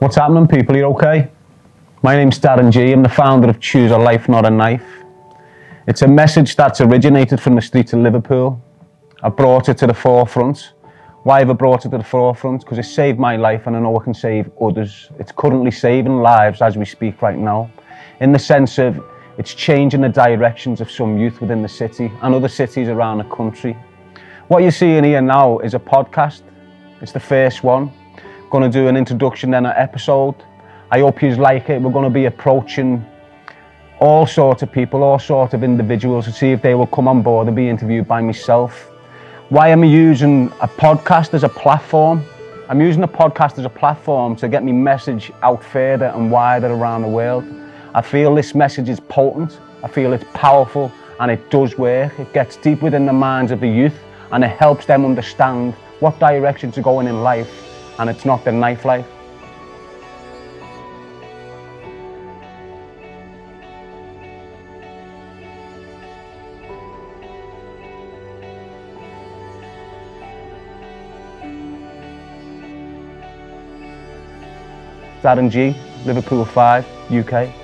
What's happening, people? You okay? My name's Darren G. I'm the founder of Choose a Life, Not a Knife. It's a message that's originated from the streets of Liverpool. I brought it to the forefront. Why have I brought it to the forefront? Because it saved my life and I know it can save others. It's currently saving lives as we speak right now. In the sense of it's changing the directions of some youth within the city and other cities around the country. What you're seeing here now is a podcast. It's the first one. Going to do an introduction then an episode. I hope you like it. We're going to be approaching all sorts of people, all sorts of individuals to see if they will come on board and be interviewed by myself. Why am I using a podcast as a platform? I'm using a podcast as a platform to get my message out further and wider around the world. I feel this message is potent, I feel it's powerful, and it does work. It gets deep within the minds of the youth and it helps them understand what direction to go in in life, and it's not the knife life. Darren G, Liverpool 5, UK.